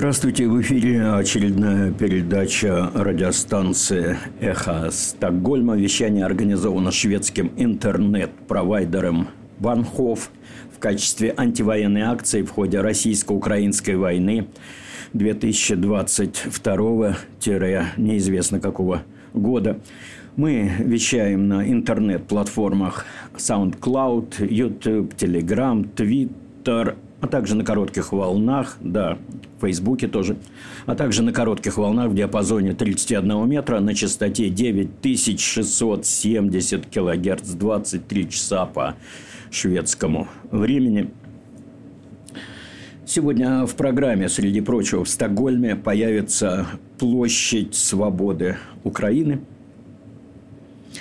Здравствуйте, в эфире очередная передача радиостанции «Эхо Стокгольма». Вещание организовано шведским интернет-провайдером «Ванхоф» в качестве антивоенной акции в ходе российско-украинской войны 2022-неизвестно какого года. Мы вещаем на интернет-платформах SoundCloud, YouTube, Telegram, Twitter – а также на коротких волнах, да, в Фейсбуке тоже, а также на коротких волнах в диапазоне 31 метра на частоте 9670 килогерц 23 часа по шведскому времени. Сегодня в программе, среди прочего, в Стокгольме появится площадь свободы Украины –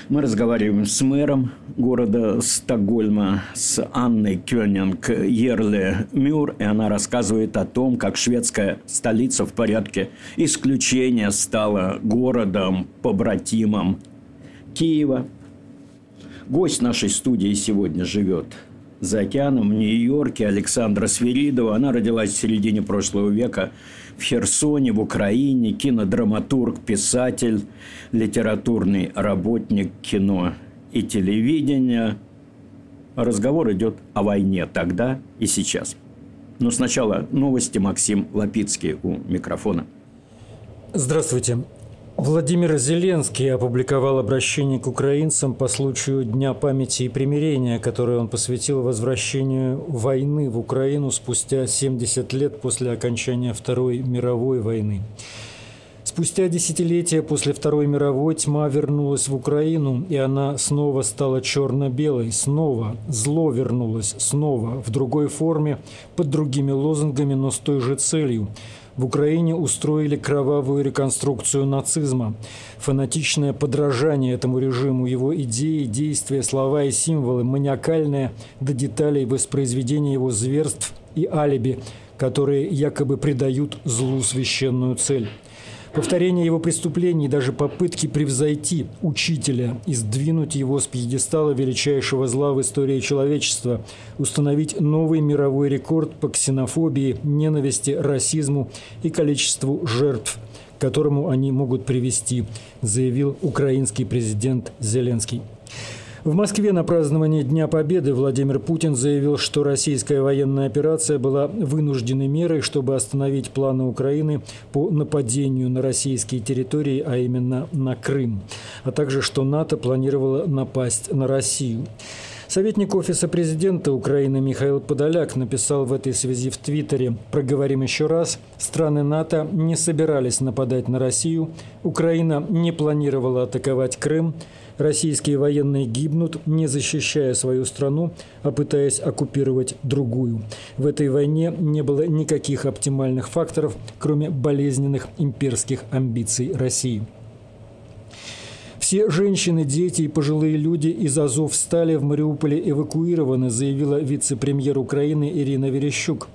мы разговариваем с мэром города Стокгольма, с Анной Кёнинг Ерле Мюр, и она рассказывает о том, как шведская столица в порядке исключения стала городом, побратимом Киева. Гость нашей студии сегодня живет за океаном в Нью-Йорке Александра Свиридова. Она родилась в середине прошлого века в Херсоне, в Украине, кинодраматург, писатель, литературный работник кино и телевидения. Разговор идет о войне тогда и сейчас. Но сначала новости. Максим Лапицкий у микрофона. Здравствуйте. Владимир Зеленский опубликовал обращение к украинцам по случаю Дня памяти и примирения, которое он посвятил возвращению войны в Украину спустя 70 лет после окончания Второй мировой войны. Спустя десятилетия после Второй мировой тьма вернулась в Украину, и она снова стала черно-белой, снова зло вернулось, снова в другой форме, под другими лозунгами, но с той же целью – в Украине устроили кровавую реконструкцию нацизма. Фанатичное подражание этому режиму, его идеи, действия, слова и символы, маниакальное до деталей воспроизведение его зверств и алиби, которые якобы придают злу священную цель. Повторение его преступлений, даже попытки превзойти учителя и сдвинуть его с пьедестала величайшего зла в истории человечества, установить новый мировой рекорд по ксенофобии, ненависти, расизму и количеству жертв, к которому они могут привести, заявил украинский президент Зеленский. В Москве на празднование Дня Победы Владимир Путин заявил, что российская военная операция была вынужденной мерой, чтобы остановить планы Украины по нападению на российские территории, а именно на Крым, а также что НАТО планировало напасть на Россию. Советник Офиса президента Украины Михаил Подоляк написал в этой связи в Твиттере «Проговорим еще раз. Страны НАТО не собирались нападать на Россию. Украина не планировала атаковать Крым. Российские военные гибнут, не защищая свою страну, а пытаясь оккупировать другую. В этой войне не было никаких оптимальных факторов, кроме болезненных имперских амбиций России. Все женщины, дети и пожилые люди из Азов стали в Мариуполе эвакуированы, заявила вице-премьер Украины Ирина Верещук.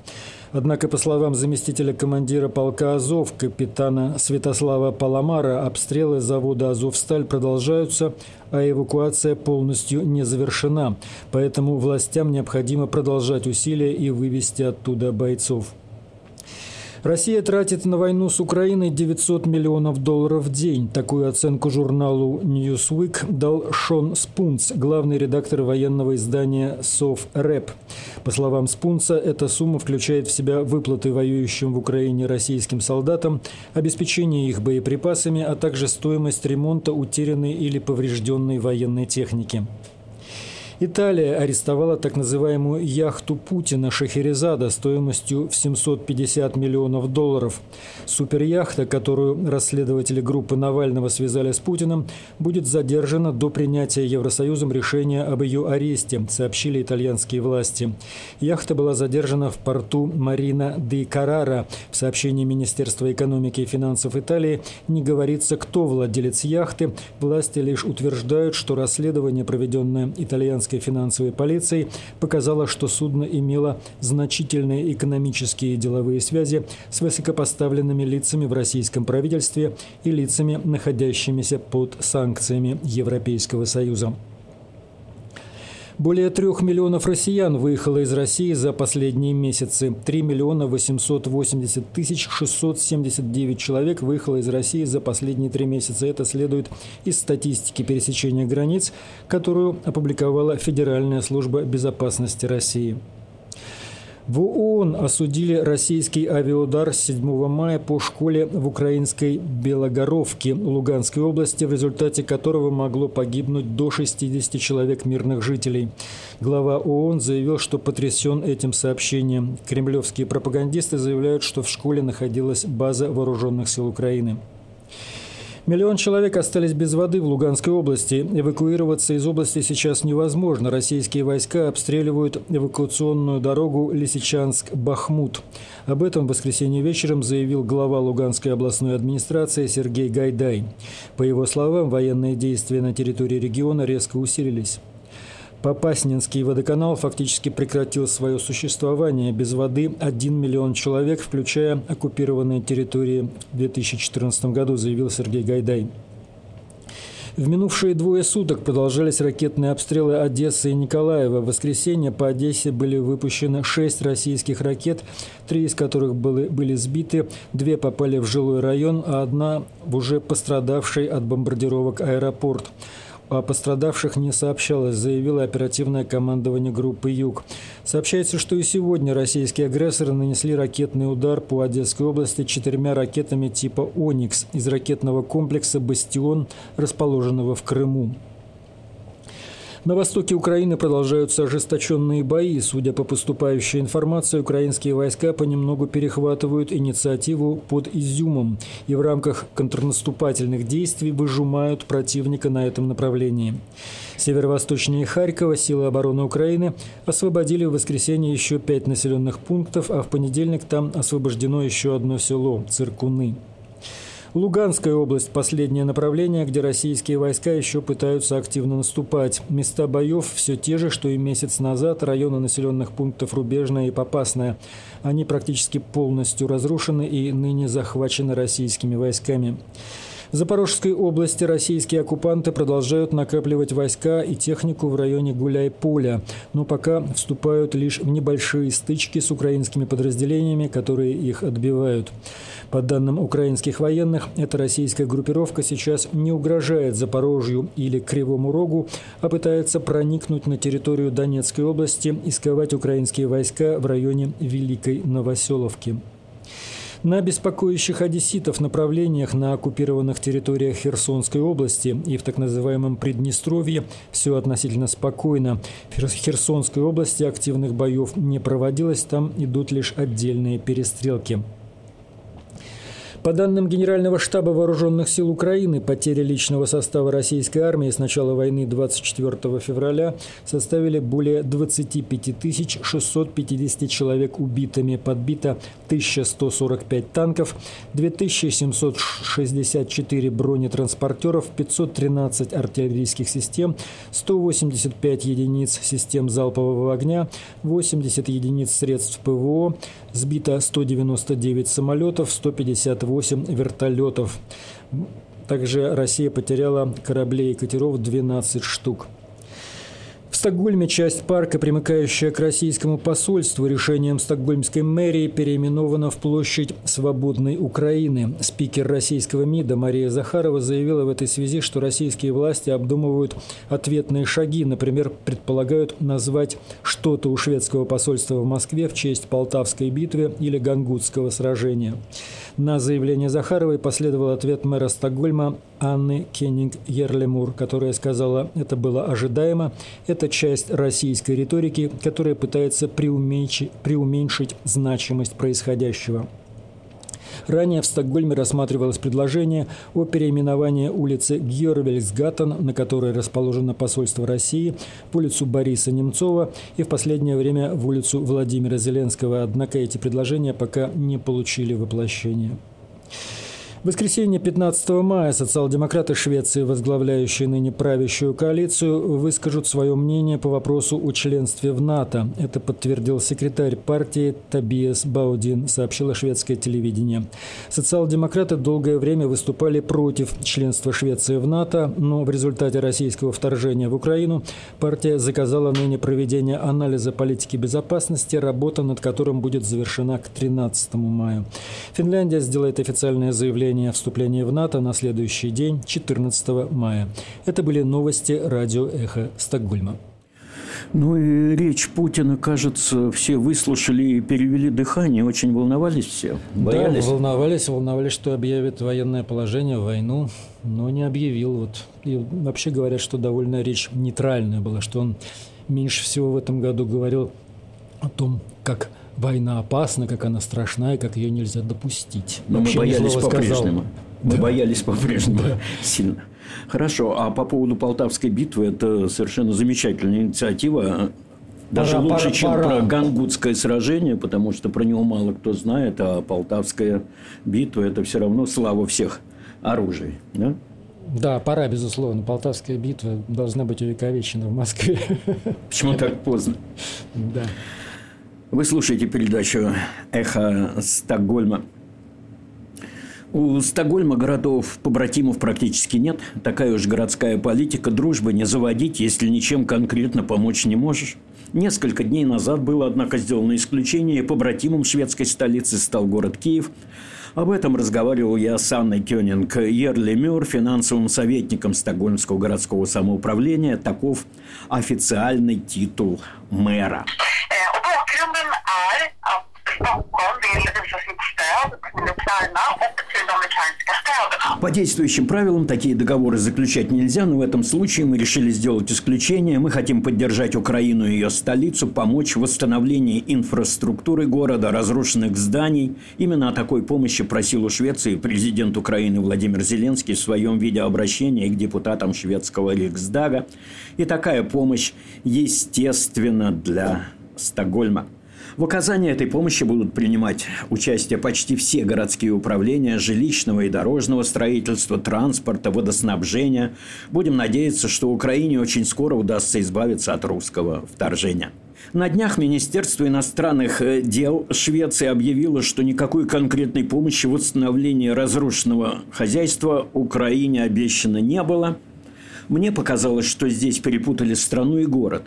Однако, по словам заместителя командира полка «Азов» капитана Святослава Паламара, обстрелы завода «Азовсталь» продолжаются, а эвакуация полностью не завершена. Поэтому властям необходимо продолжать усилия и вывести оттуда бойцов. Россия тратит на войну с Украиной 900 миллионов долларов в день. Такую оценку журналу Newsweek дал Шон Спунц, главный редактор военного издания «Соврэп». По словам Спунца, эта сумма включает в себя выплаты воюющим в Украине российским солдатам, обеспечение их боеприпасами, а также стоимость ремонта утерянной или поврежденной военной техники. Италия арестовала так называемую яхту Путина Шахерезада стоимостью в 750 миллионов долларов. Суперяхта, которую расследователи группы Навального связали с Путиным, будет задержана до принятия Евросоюзом решения об ее аресте, сообщили итальянские власти. Яхта была задержана в порту Марина де Карара. В сообщении Министерства экономики и финансов Италии не говорится, кто владелец яхты. Власти лишь утверждают, что расследование, проведенное итальянским итальянской финансовой полицией показала, что судно имело значительные экономические и деловые связи с высокопоставленными лицами в российском правительстве и лицами, находящимися под санкциями Европейского Союза. Более трех миллионов россиян выехало из России за последние месяцы. 3 миллиона 880 тысяч 679 человек выехало из России за последние три месяца. Это следует из статистики пересечения границ, которую опубликовала Федеральная служба безопасности России. В ООН осудили российский авиаудар 7 мая по школе в украинской Белогоровке Луганской области, в результате которого могло погибнуть до 60 человек мирных жителей. Глава ООН заявил, что потрясен этим сообщением. Кремлевские пропагандисты заявляют, что в школе находилась база вооруженных сил Украины. Миллион человек остались без воды в Луганской области. Эвакуироваться из области сейчас невозможно. Российские войска обстреливают эвакуационную дорогу Лисичанск-Бахмут. Об этом в воскресенье вечером заявил глава Луганской областной администрации Сергей Гайдай. По его словам, военные действия на территории региона резко усилились. Попаснинский водоканал фактически прекратил свое существование. Без воды 1 миллион человек, включая оккупированные территории в 2014 году, заявил Сергей Гайдай. В минувшие двое суток продолжались ракетные обстрелы Одессы и Николаева. В воскресенье по Одессе были выпущены шесть российских ракет, три из которых были, были сбиты, две попали в жилой район, а одна в уже пострадавший от бомбардировок аэропорт. О пострадавших не сообщалось, заявило оперативное командование группы «Юг». Сообщается, что и сегодня российские агрессоры нанесли ракетный удар по Одесской области четырьмя ракетами типа «Оникс» из ракетного комплекса «Бастион», расположенного в Крыму. На востоке Украины продолжаются ожесточенные бои. Судя по поступающей информации, украинские войска понемногу перехватывают инициативу под Изюмом и в рамках контрнаступательных действий выжимают противника на этом направлении. Северо-восточнее Харькова силы обороны Украины освободили в воскресенье еще пять населенных пунктов, а в понедельник там освобождено еще одно село – Циркуны. Луганская область – последнее направление, где российские войска еще пытаются активно наступать. Места боев все те же, что и месяц назад, районы населенных пунктов Рубежная и Попасная. Они практически полностью разрушены и ныне захвачены российскими войсками. Запорожской области российские оккупанты продолжают накапливать войска и технику в районе Гуляй-Поля, но пока вступают лишь в небольшие стычки с украинскими подразделениями, которые их отбивают. По данным украинских военных, эта российская группировка сейчас не угрожает Запорожью или Кривому Рогу, а пытается проникнуть на территорию Донецкой области и сковать украинские войска в районе Великой Новоселовки. На беспокоящих одесситов направлениях на оккупированных территориях Херсонской области и в так называемом Приднестровье все относительно спокойно. В Херсонской области активных боев не проводилось, там идут лишь отдельные перестрелки. По данным Генерального штаба Вооруженных сил Украины, потери личного состава российской армии с начала войны 24 февраля составили более 25 650 человек убитыми, подбито 1145 танков, 2764 бронетранспортеров, 513 артиллерийских систем, 185 единиц систем залпового огня, 80 единиц средств ПВО, сбито 199 самолетов, 158 вертолетов. Также Россия потеряла кораблей и катеров 12 штук. Стокгольме часть парка, примыкающая к российскому посольству, решением стокгольмской мэрии переименована в площадь Свободной Украины. Спикер российского МИДа Мария Захарова заявила в этой связи, что российские власти обдумывают ответные шаги. Например, предполагают назвать что-то у шведского посольства в Москве в честь Полтавской битвы или Гангутского сражения. На заявление Захаровой последовал ответ мэра Стокгольма Анны Кеннинг-Ерлемур, которая сказала, это было ожидаемо, это часть российской риторики, которая пытается преуменьшить, преуменьшить значимость происходящего. Ранее в Стокгольме рассматривалось предложение о переименовании улицы Гьорвельсгаттен, на которой расположено посольство России, в улицу Бориса Немцова и в последнее время в улицу Владимира Зеленского. Однако эти предложения пока не получили воплощения. В воскресенье 15 мая социал-демократы Швеции, возглавляющие ныне правящую коалицию, выскажут свое мнение по вопросу о членстве в НАТО. Это подтвердил секретарь партии Табиас Баудин, сообщило шведское телевидение. Социал-демократы долгое время выступали против членства Швеции в НАТО, но в результате российского вторжения в Украину партия заказала ныне проведение анализа политики безопасности, работа над которым будет завершена к 13 мая. Финляндия сделает официальное заявление заявление о вступлении в НАТО на следующий день, 14 мая. Это были новости радио «Эхо Стокгольма». Ну и речь Путина, кажется, все выслушали и перевели дыхание, очень волновались все. Боялись. Да, волновались, волновались, что объявит военное положение, войну, но не объявил. Вот. И вообще говорят, что довольно речь нейтральная была, что он меньше всего в этом году говорил о том, как война опасна, как она страшна и как ее нельзя допустить. Но Вообще мы боялись по-прежнему. Мы да. боялись по-прежнему да. сильно. Хорошо, а по поводу Полтавской битвы, это совершенно замечательная инициатива. Даже пора, лучше, пора, чем пора. про Гангутское сражение, потому что про него мало кто знает, а Полтавская битва – это все равно слава всех оружий. Да? Да, пора, безусловно. Полтавская битва должна быть увековечена в Москве. Почему так поздно? Да. Вы слушаете передачу «Эхо Стокгольма». У Стокгольма городов побратимов практически нет. Такая уж городская политика. Дружбы не заводить, если ничем конкретно помочь не можешь. Несколько дней назад было, однако, сделано исключение. Побратимом шведской столицы стал город Киев. Об этом разговаривал я с Анной Кёнинг Ерли Мюр, финансовым советником Стокгольмского городского самоуправления. Таков официальный титул мэра. По действующим правилам такие договоры заключать нельзя, но в этом случае мы решили сделать исключение. Мы хотим поддержать Украину и ее столицу, помочь в восстановлении инфраструктуры города, разрушенных зданий. Именно о такой помощи просил у Швеции президент Украины Владимир Зеленский в своем видеообращении к депутатам шведского Риксдага. И такая помощь, естественно, для Стокгольма. В оказании этой помощи будут принимать участие почти все городские управления жилищного и дорожного строительства, транспорта, водоснабжения. Будем надеяться, что Украине очень скоро удастся избавиться от русского вторжения. На днях Министерство иностранных э, дел Швеции объявило, что никакой конкретной помощи в восстановлении разрушенного хозяйства Украине обещано не было. Мне показалось, что здесь перепутали страну и город.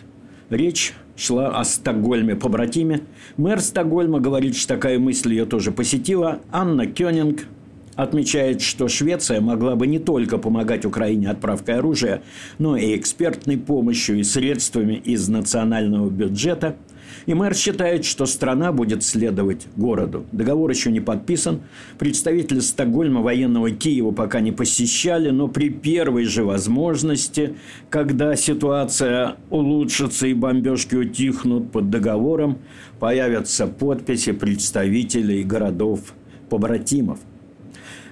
Речь шла о Стокгольме побратиме. Мэр Стокгольма говорит, что такая мысль ее тоже посетила. Анна Кёнинг отмечает, что Швеция могла бы не только помогать Украине отправкой оружия, но и экспертной помощью и средствами из национального бюджета – и мэр считает, что страна будет следовать городу. Договор еще не подписан. Представители Стокгольма военного Киева пока не посещали, но при первой же возможности, когда ситуация улучшится и бомбежки утихнут под договором, появятся подписи представителей городов-побратимов –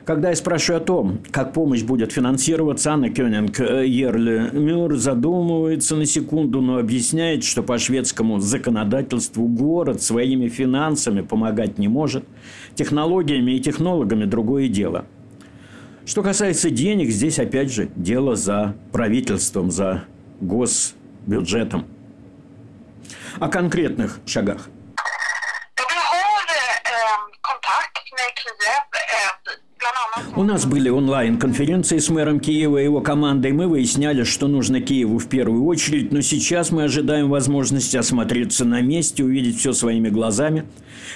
когда я спрашиваю о том, как помощь будет финансироваться, Анна Кёнинг э, Ерли Мюр задумывается на секунду, но объясняет, что по шведскому законодательству город своими финансами помогать не может. Технологиями и технологами другое дело. Что касается денег, здесь опять же дело за правительством, за госбюджетом. О конкретных шагах. У нас были онлайн-конференции с мэром Киева и его командой. Мы выясняли, что нужно Киеву в первую очередь, но сейчас мы ожидаем возможности осмотреться на месте, увидеть все своими глазами.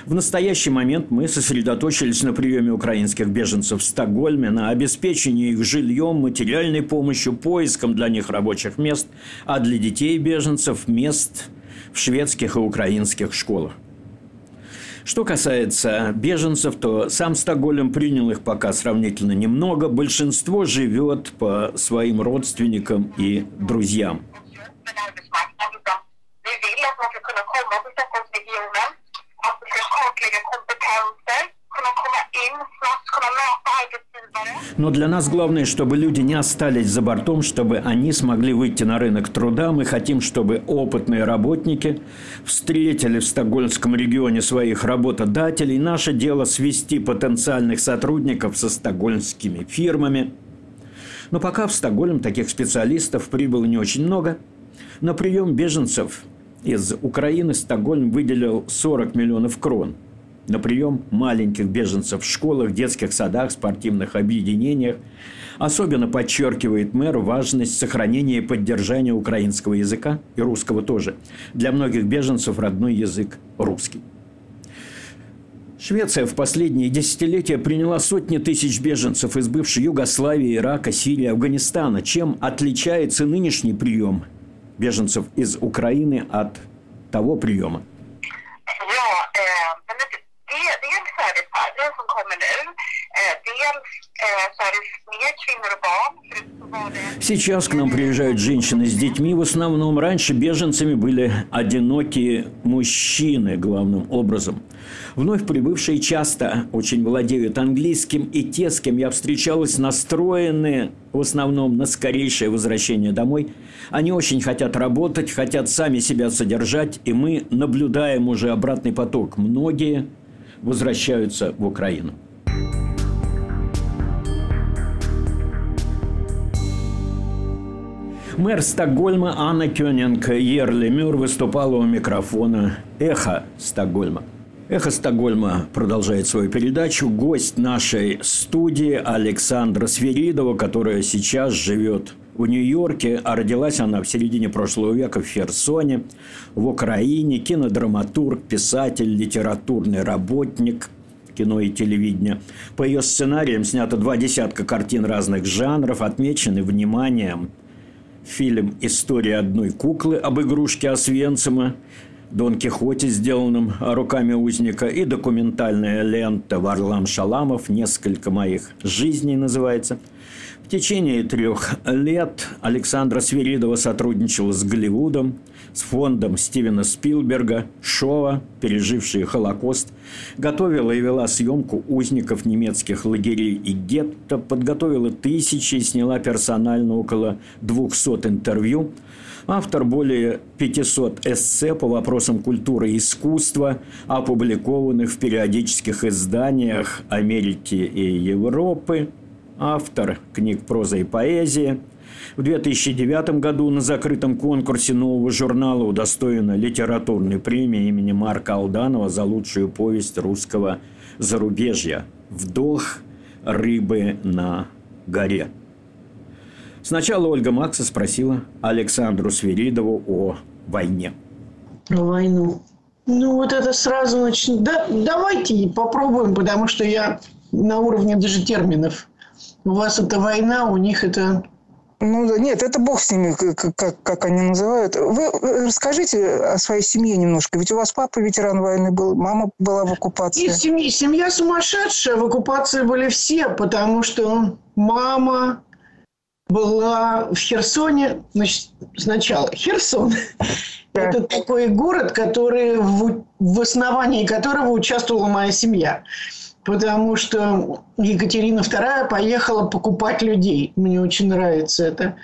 В настоящий момент мы сосредоточились на приеме украинских беженцев в Стокгольме, на обеспечении их жильем, материальной помощью, поиском для них рабочих мест, а для детей беженцев – мест в шведских и украинских школах. Что касается беженцев, то сам Стокгольм принял их пока сравнительно немного. Большинство живет по своим родственникам и друзьям. Но для нас главное, чтобы люди не остались за бортом, чтобы они смогли выйти на рынок труда. Мы хотим, чтобы опытные работники встретили в Стокгольмском регионе своих работодателей. Наше дело свести потенциальных сотрудников со стокгольмскими фирмами. Но пока в Стокгольм таких специалистов прибыло не очень много. На прием беженцев из Украины Стокгольм выделил 40 миллионов крон – на прием маленьких беженцев в школах, детских садах, спортивных объединениях. Особенно подчеркивает мэр важность сохранения и поддержания украинского языка и русского тоже. Для многих беженцев родной язык – русский. Швеция в последние десятилетия приняла сотни тысяч беженцев из бывшей Югославии, Ирака, Сирии, Афганистана. Чем отличается нынешний прием беженцев из Украины от того приема? som Сейчас к нам приезжают женщины с детьми. В основном раньше беженцами были одинокие мужчины, главным образом. Вновь прибывшие часто очень владеют английским, и те, с кем я встречалась, настроены в основном на скорейшее возвращение домой. Они очень хотят работать, хотят сами себя содержать, и мы наблюдаем уже обратный поток. Многие возвращаются в Украину. Мэр Стокгольма Анна Кёнинг Ерли Мюр выступала у микрофона «Эхо Стокгольма». «Эхо Стокгольма» продолжает свою передачу. Гость нашей студии Александра Сверидова, которая сейчас живет в Нью-Йорке, а родилась она в середине прошлого века в Херсоне, в Украине, кинодраматург, писатель, литературный работник кино и телевидения. По ее сценариям снято два десятка картин разных жанров, отмечены вниманием фильм «История одной куклы» об игрушке Освенцима, Дон Кихоте, сделанном руками узника, и документальная лента Варлам Шаламов. «Несколько моих жизней» называется – в течение трех лет Александра Свиридова сотрудничала с Голливудом, с фондом Стивена Спилберга, Шоа, пережившие Холокост, готовила и вела съемку узников немецких лагерей и гетто, подготовила тысячи и сняла персонально около 200 интервью, автор более 500 эссе по вопросам культуры и искусства, опубликованных в периодических изданиях Америки и Европы, автор книг «Проза и поэзия». В 2009 году на закрытом конкурсе нового журнала удостоена литературной премии имени Марка Алданова за лучшую повесть русского зарубежья «Вдох рыбы на горе». Сначала Ольга Макса спросила Александру Свиридову о войне. Про войну. Ну, вот это сразу начнет. Да, давайте попробуем, потому что я на уровне даже терминов у вас это война, у них это ну, нет, это бог с ними, как, как, как они называют. Вы расскажите о своей семье немножко. Ведь у вас папа ветеран войны был, мама была в оккупации. И семья, семья сумасшедшая. В оккупации были все, потому что мама была в Херсоне. Значит, сначала Херсон. Да. Это такой город, который в, в основании которого участвовала моя семья потому что Екатерина II поехала покупать людей. Мне очень нравится это.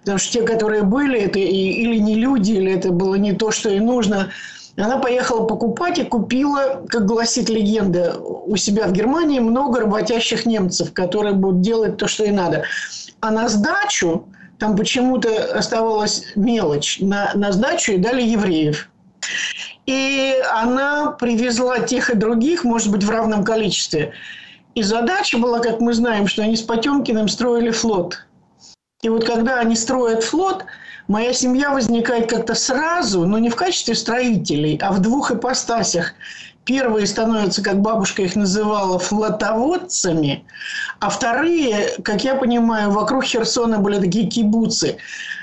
Потому что те, которые были, это или не люди, или это было не то, что ей нужно. Она поехала покупать и купила, как гласит легенда, у себя в Германии много работящих немцев, которые будут делать то, что ей надо. А на сдачу там почему-то оставалась мелочь. На, на сдачу и дали евреев. И она привезла тех и других, может быть, в равном количестве. И задача была, как мы знаем, что они с Потемкиным строили флот. И вот когда они строят флот, моя семья возникает как-то сразу, но не в качестве строителей, а в двух ипостасях. Первые становятся, как бабушка их называла, флотоводцами, а вторые, как я понимаю, вокруг Херсона были такие кибуцы.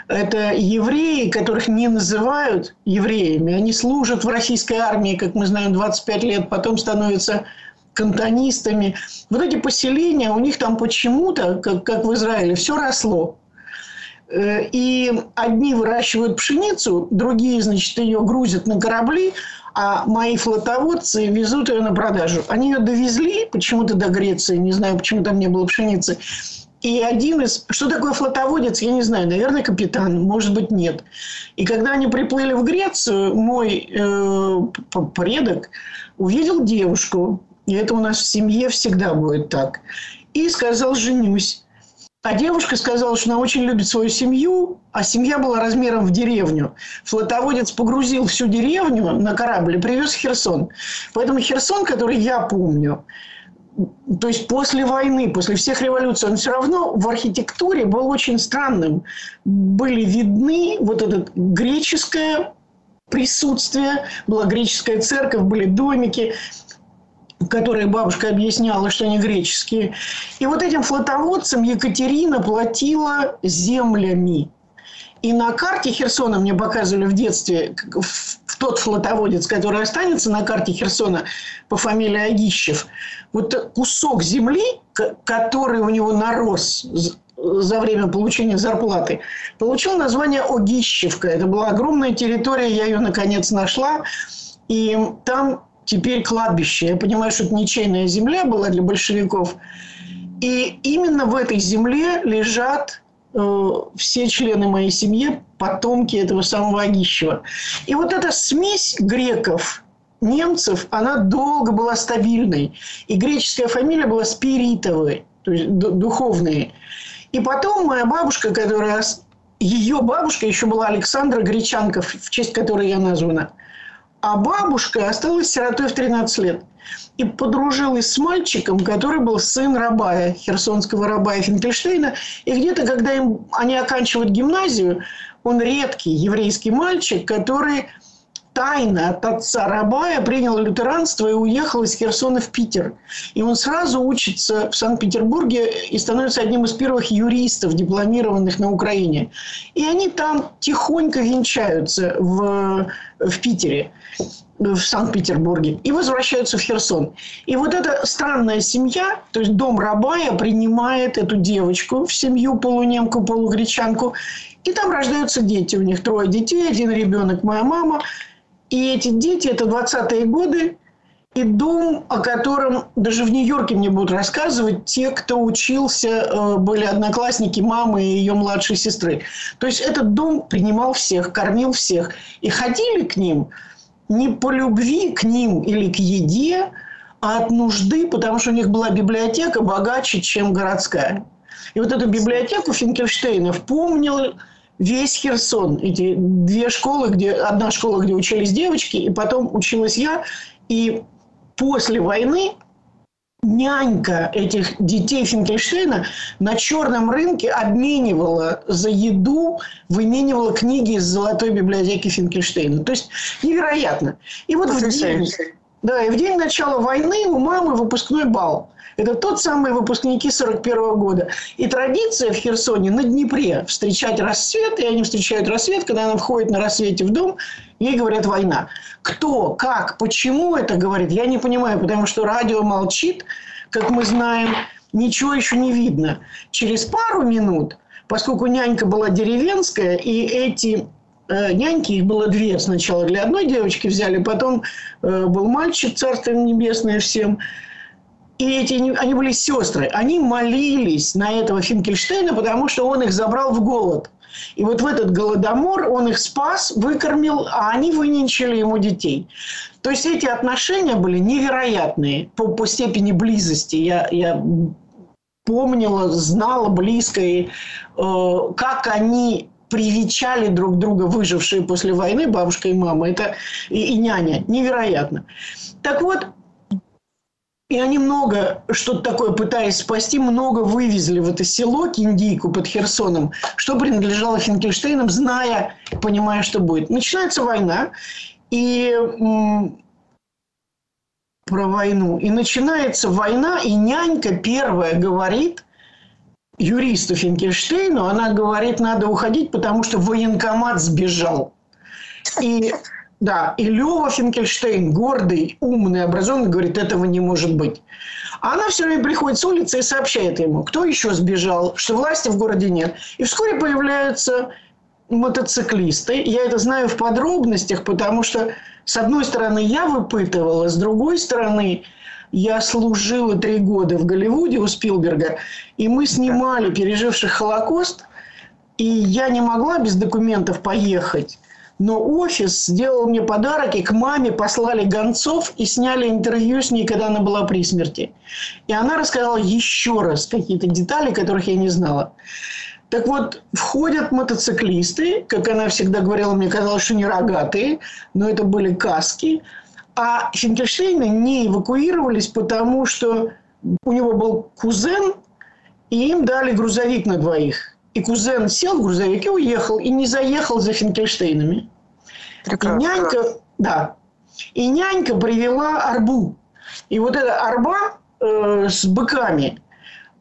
Это евреи, которых не называют евреями. Они служат в российской армии, как мы знаем, 25 лет, потом становятся кантонистами. Вот эти поселения, у них там почему-то, как, как в Израиле, все росло. Э, и одни выращивают пшеницу, другие, значит, ее грузят на корабли, а мои флотоводцы везут ее на продажу. Они ее довезли почему-то до Греции, не знаю, почему там не было пшеницы. И один из... Что такое флотоводец, я не знаю. Наверное, капитан, может быть, нет. И когда они приплыли в Грецию, мой э, предок увидел девушку. И это у нас в семье всегда будет так. И сказал, женюсь. А девушка сказала, что она очень любит свою семью, а семья была размером в деревню. Флотоводец погрузил всю деревню на корабль и привез Херсон. Поэтому Херсон, который я помню, то есть после войны, после всех революций, он все равно в архитектуре был очень странным. Были видны вот это греческое присутствие, была греческая церковь, были домики которые бабушка объясняла, что они греческие. И вот этим флотоводцам Екатерина платила землями. И на карте Херсона мне показывали в детстве, в тот флотоводец, который останется на карте Херсона по фамилии Агищев, вот кусок земли, который у него нарос за время получения зарплаты, получил название Огищевка. Это была огромная территория, я ее наконец нашла. И там теперь кладбище. Я понимаю, что это ничейная земля была для большевиков. И именно в этой земле лежат все члены моей семьи, потомки этого самого Агищева. И вот эта смесь греков, немцев, она долго была стабильной. И греческая фамилия была Спиритовой, то есть духовные. И потом моя бабушка, которая... Ее бабушка еще была Александра Гречанка, в честь которой я названа – а бабушка осталась сиротой в 13 лет. И подружилась с мальчиком, который был сын Рабая, херсонского Рабая Финкельштейна. И где-то, когда им, они оканчивают гимназию, он редкий еврейский мальчик, который тайно от отца Рабая принял лютеранство и уехал из Херсона в Питер. И он сразу учится в Санкт-Петербурге и становится одним из первых юристов, дипломированных на Украине. И они там тихонько венчаются в, в Питере в Санкт-Петербурге и возвращаются в Херсон. И вот эта странная семья, то есть дом Рабая принимает эту девочку в семью полунемку, полугречанку, и там рождаются дети. У них трое детей, один ребенок, моя мама – и эти дети, это 20-е годы, и дом, о котором даже в Нью-Йорке мне будут рассказывать те, кто учился, э, были одноклассники мамы и ее младшей сестры. То есть этот дом принимал всех, кормил всех. И ходили к ним не по любви к ним или к еде, а от нужды, потому что у них была библиотека богаче, чем городская. И вот эту библиотеку Финкельштейнов помнил весь Херсон. Эти две школы, где одна школа, где учились девочки, и потом училась я. И после войны нянька этих детей Финкельштейна на черном рынке обменивала за еду, выменивала книги из золотой библиотеки Финкельштейна. То есть невероятно. И вот в день, да, и в день начала войны у мамы выпускной бал. Это тот самый выпускники 41 года. И традиция в Херсоне на Днепре встречать рассвет, и они встречают рассвет, когда она входит на рассвете в дом, ей говорят «война». Кто, как, почему это говорит, я не понимаю, потому что радио молчит, как мы знаем, ничего еще не видно. Через пару минут, поскольку нянька была деревенская, и эти няньки, их было две сначала для одной девочки взяли, потом э, был мальчик, царство небесное всем, и эти, они были сестры. Они молились на этого Финкельштейна, потому что он их забрал в голод. И вот в этот голодомор он их спас, выкормил, а они выненчили ему детей. То есть эти отношения были невероятные по, по степени близости. Я, я помнила, знала близко, и, э, как они привечали друг друга, выжившие после войны, бабушка и мама, это и, и няня. Невероятно. Так вот, и они много, что-то такое пытаясь спасти, много вывезли в это село, Киндийку под Херсоном, что принадлежало Финкельштейнам, зная, понимая, что будет. Начинается война, и м- про войну. И начинается война, и нянька первая говорит юристу Финкельштейну, она говорит, надо уходить, потому что военкомат сбежал. И Да, и Лева Финкельштейн, гордый, умный, образованный, говорит, этого не может быть. Она все время приходит с улицы и сообщает ему, кто еще сбежал, что власти в городе нет. И вскоре появляются мотоциклисты. Я это знаю в подробностях, потому что, с одной стороны, я выпытывала, с другой стороны, я служила три года в Голливуде у Спилберга, и мы снимали переживших Холокост, и я не могла без документов поехать. Но офис сделал мне подарок, и к маме послали гонцов и сняли интервью с ней, когда она была при смерти. И она рассказала еще раз какие-то детали, которых я не знала. Так вот, входят мотоциклисты, как она всегда говорила, мне казалось, что не рогатые, но это были каски. А Финкельштейны не эвакуировались, потому что у него был кузен, и им дали грузовик на двоих. И кузен сел в грузовик и уехал, и не заехал за Финкельштейнами. Прекрасно. И нянька, да, и нянька привела арбу. И вот эта арба э, с быками.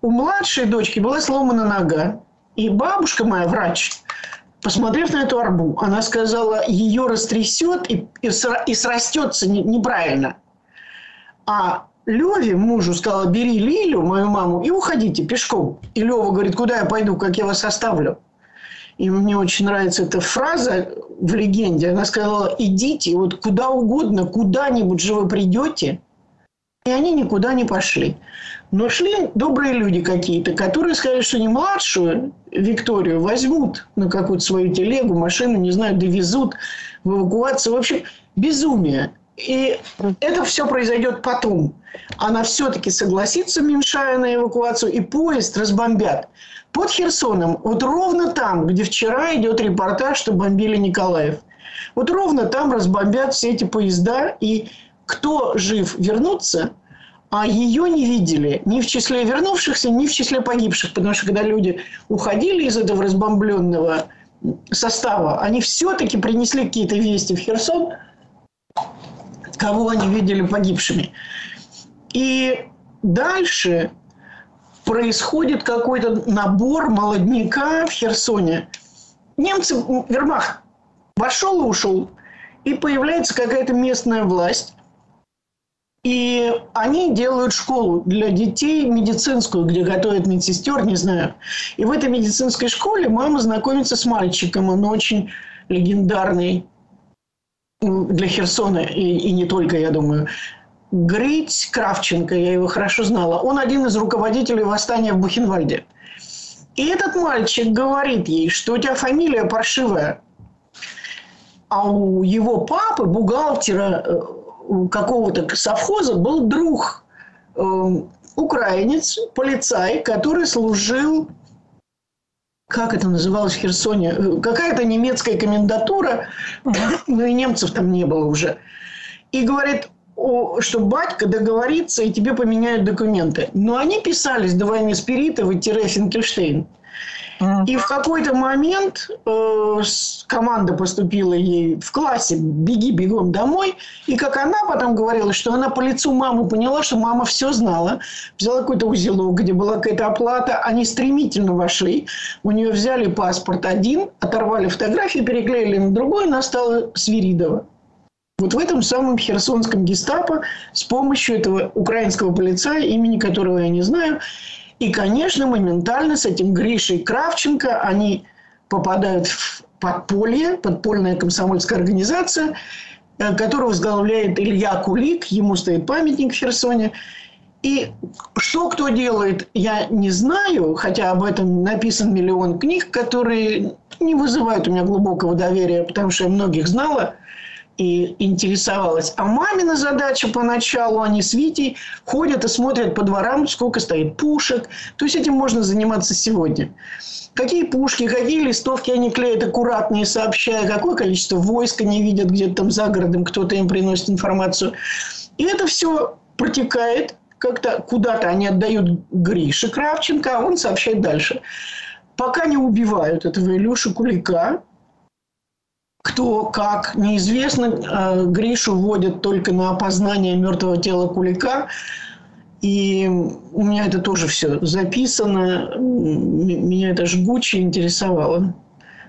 У младшей дочки была сломана нога. И бабушка моя, врач, посмотрев на эту арбу, она сказала, ее растрясет и, и, и срастется не, неправильно. А Леве, мужу, сказала, бери Лилю, мою маму, и уходите пешком. И Лева говорит, куда я пойду, как я вас оставлю? И мне очень нравится эта фраза в легенде. Она сказала, идите вот куда угодно, куда-нибудь же вы придете. И они никуда не пошли. Но шли добрые люди какие-то, которые сказали, что не младшую Викторию возьмут на какую-то свою телегу, машину, не знаю, довезут в эвакуацию. В общем, безумие. И это все произойдет потом. Она все-таки согласится, Меньшая, на эвакуацию, и поезд разбомбят. Под Херсоном, вот ровно там, где вчера идет репортаж, что бомбили Николаев. Вот ровно там разбомбят все эти поезда, и кто жив вернуться – а ее не видели ни в числе вернувшихся, ни в числе погибших. Потому что когда люди уходили из этого разбомбленного состава, они все-таки принесли какие-то вести в Херсон, кого они видели погибшими. И дальше происходит какой-то набор молодняка в Херсоне. Немцы, Вермах вошел и ушел, и появляется какая-то местная власть, и они делают школу для детей медицинскую, где готовят медсестер, не знаю. И в этой медицинской школе мама знакомится с мальчиком. Он очень легендарный для Херсона, и, и не только, я думаю. Грить Кравченко, я его хорошо знала. Он один из руководителей восстания в Бухенвальде. И этот мальчик говорит ей, что у тебя фамилия паршивая. А у его папы, бухгалтера, э, какого-то совхоза был друг, э, украинец, полицай, который служил, как это называлось в Херсоне, э, какая-то немецкая комендатура, но и немцев там не было уже. И говорит, что батька договорится, и тебе поменяют документы. Но они писались до войны Спиритова-Финкельштейн. И в какой-то момент э, команда поступила ей в классе «беги бегом домой». И как она потом говорила, что она по лицу мамы поняла, что мама все знала. Взяла какой-то узелок, где была какая-то оплата. Они стремительно вошли. У нее взяли паспорт один, оторвали фотографию, переклеили на другой, она стала Свиридова. Вот в этом самом херсонском гестапо с помощью этого украинского полицая, имени которого я не знаю, и, конечно, моментально с этим Гришей Кравченко они попадают в подполье, подпольная комсомольская организация, э, которую возглавляет Илья Кулик, ему стоит памятник в Херсоне. И что кто делает, я не знаю, хотя об этом написан миллион книг, которые не вызывают у меня глубокого доверия, потому что я многих знала – и интересовалась. А мамина задача поначалу, они с Витей ходят и смотрят по дворам, сколько стоит пушек. То есть этим можно заниматься сегодня. Какие пушки, какие листовки они клеят аккуратные, сообщая, какое количество войск они видят где-то там за городом, кто-то им приносит информацию. И это все протекает как-то куда-то они отдают Грише Кравченко, а он сообщает дальше. Пока не убивают этого Илюши Кулика, кто как, неизвестно. Э, Гришу вводят только на опознание мертвого тела Кулика. И у меня это тоже все записано. Меня это жгуче интересовало.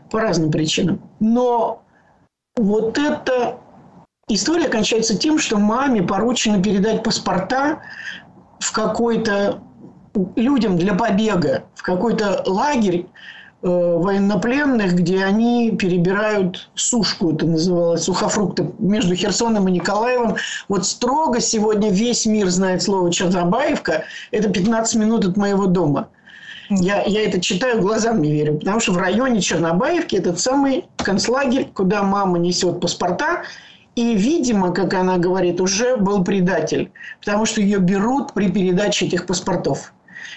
По разным причинам. Но вот это история кончается тем, что маме поручено передать паспорта в какой-то людям для побега, в какой-то лагерь военнопленных, где они перебирают сушку, это называлось, сухофрукты, между Херсоном и Николаевым. Вот строго сегодня весь мир знает слово Чарнобаевка. Это 15 минут от моего дома. Я, я это читаю, глазам не верю. Потому что в районе Чернобаевки этот самый концлагерь, куда мама несет паспорта, и, видимо, как она говорит, уже был предатель, потому что ее берут при передаче этих паспортов.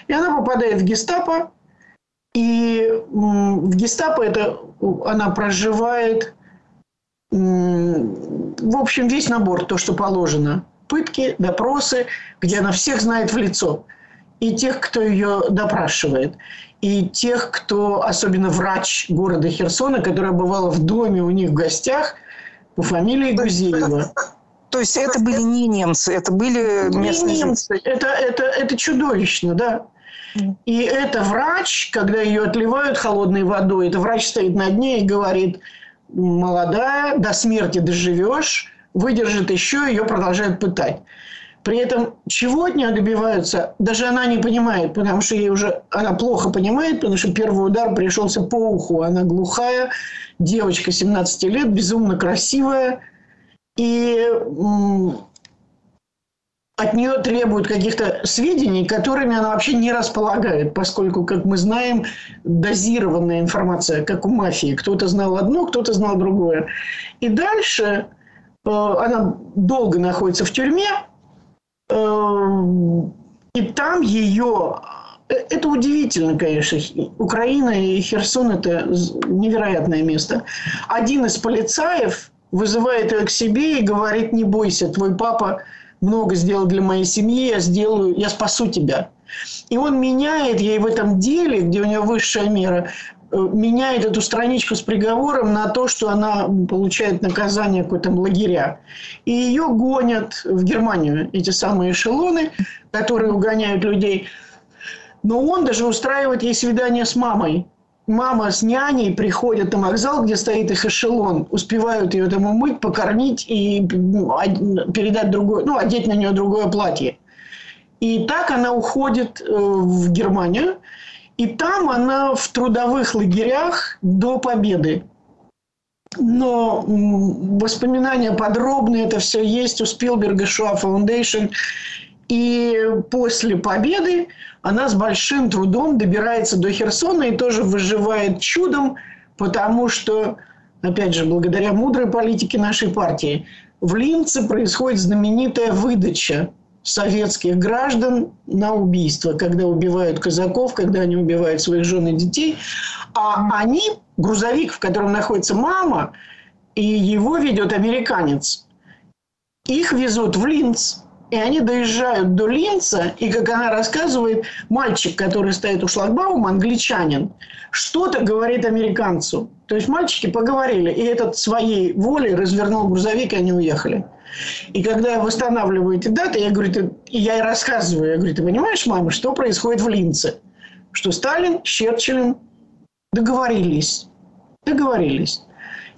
И она попадает в гестапо, и в гестапо это она проживает, в общем, весь набор, то, что положено. Пытки, допросы, где она всех знает в лицо. И тех, кто ее допрашивает. И тех, кто, особенно врач города Херсона, которая бывала в доме у них в гостях – по фамилии Гузеева. То есть это были не немцы, это были местные не немцы. Это, это, это чудовищно, да. И это врач, когда ее отливают холодной водой, это врач стоит над ней и говорит, молодая, до смерти доживешь, выдержит еще, ее продолжают пытать. При этом чего от нее добиваются, даже она не понимает, потому что ей уже она плохо понимает, потому что первый удар пришелся по уху. Она глухая, девочка 17 лет, безумно красивая. И от нее требуют каких-то сведений, которыми она вообще не располагает, поскольку, как мы знаем, дозированная информация, как у мафии. Кто-то знал одно, кто-то знал другое. И дальше э, она долго находится в тюрьме, Эм, и там ее... Э, это удивительно, конечно. Украина и Херсон – это невероятное место. Один из полицаев вызывает ее к себе и говорит, не бойся, твой папа много сделал для моей семьи, я сделаю, я спасу тебя. И он меняет ей в этом деле, где у нее высшая мера, Э, меняет эту страничку с приговором на то, что она получает наказание какой-то лагеря. И ее гонят в Германию, эти самые эшелоны, которые угоняют людей. Но он даже устраивает ей свидание с мамой. Мама с няней приходят на вокзал, где стоит их эшелон, успевают ее там умыть, покормить и ну, передать другое, ну, одеть на нее другое платье. И так она уходит э, в Германию. И там она в трудовых лагерях до победы. Но воспоминания подробные, это все есть у Спилберга Shoah Foundation. И после победы она с большим трудом добирается до Херсона и тоже выживает чудом, потому что, опять же, благодаря мудрой политике нашей партии, в Линце происходит знаменитая выдача советских граждан на убийство, когда убивают казаков, когда они убивают своих жен и детей. А они, грузовик, в котором находится мама, и его ведет американец, их везут в Линц. И они доезжают до Линца, и, как она рассказывает, мальчик, который стоит у шлагбаума, англичанин, что-то говорит американцу. То есть мальчики поговорили, и этот своей волей развернул грузовик, и они уехали. И когда я восстанавливаю эти даты, я говорю, ты, я и рассказываю, я говорю, ты понимаешь, мама, что происходит в Линце? Что Сталин с Черчиллем договорились. Договорились.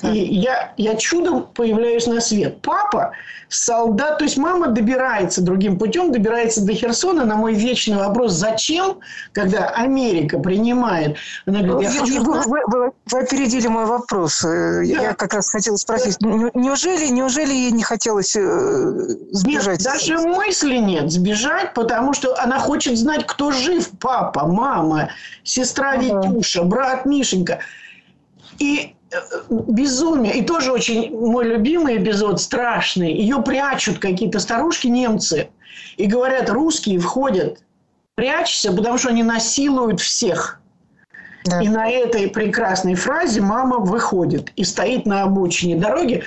И я, я чудом появляюсь на свет. Папа солдат, то есть мама добирается другим путем, добирается до Херсона. На мой вечный вопрос, зачем, когда Америка принимает, она говорит, я хочу... Вы, вы, вы, вы опередили мой вопрос. Э, да. Я как раз хотела спросить, да. неужели, неужели ей не хотелось э, сбежать? Нет, даже мысли нет сбежать, потому что она хочет знать, кто жив. Папа, мама, сестра ага. Витюша, брат Мишенька. И безумие. И тоже очень мой любимый эпизод, страшный. Ее прячут какие-то старушки немцы. И говорят, русские входят, прячься, потому что они насилуют всех. Да. И на этой прекрасной фразе мама выходит и стоит на обочине дороги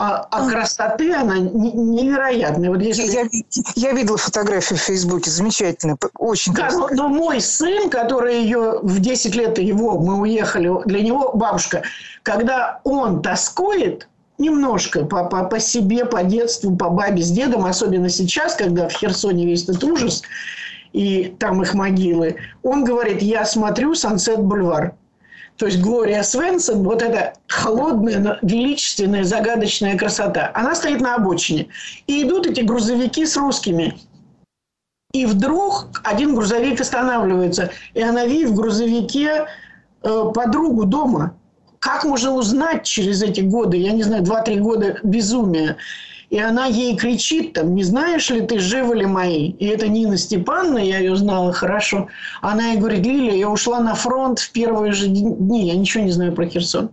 а, а красоты она невероятная. Вот если... я, я видела фотографию в Фейсбуке, замечательно, очень да, но, но мой сын, который ее в 10 лет его, мы уехали, для него бабушка, когда он тоскует, немножко по, по, по себе, по детству, по бабе с дедом, особенно сейчас, когда в Херсоне весь этот ужас, и там их могилы, он говорит, я смотрю «Сансет Бульвар». То есть Глория Свенсон, вот эта холодная, величественная, загадочная красота, она стоит на обочине. И идут эти грузовики с русскими. И вдруг один грузовик останавливается, и она видит в грузовике э, подругу дома. Как можно узнать через эти годы, я не знаю, 2-3 года безумия? И она ей кричит, там, не знаешь ли ты, живы ли мои? И это Нина Степановна, я ее знала хорошо. Она ей говорит, Лилия, я ушла на фронт в первые же дни, я ничего не знаю про Херсон.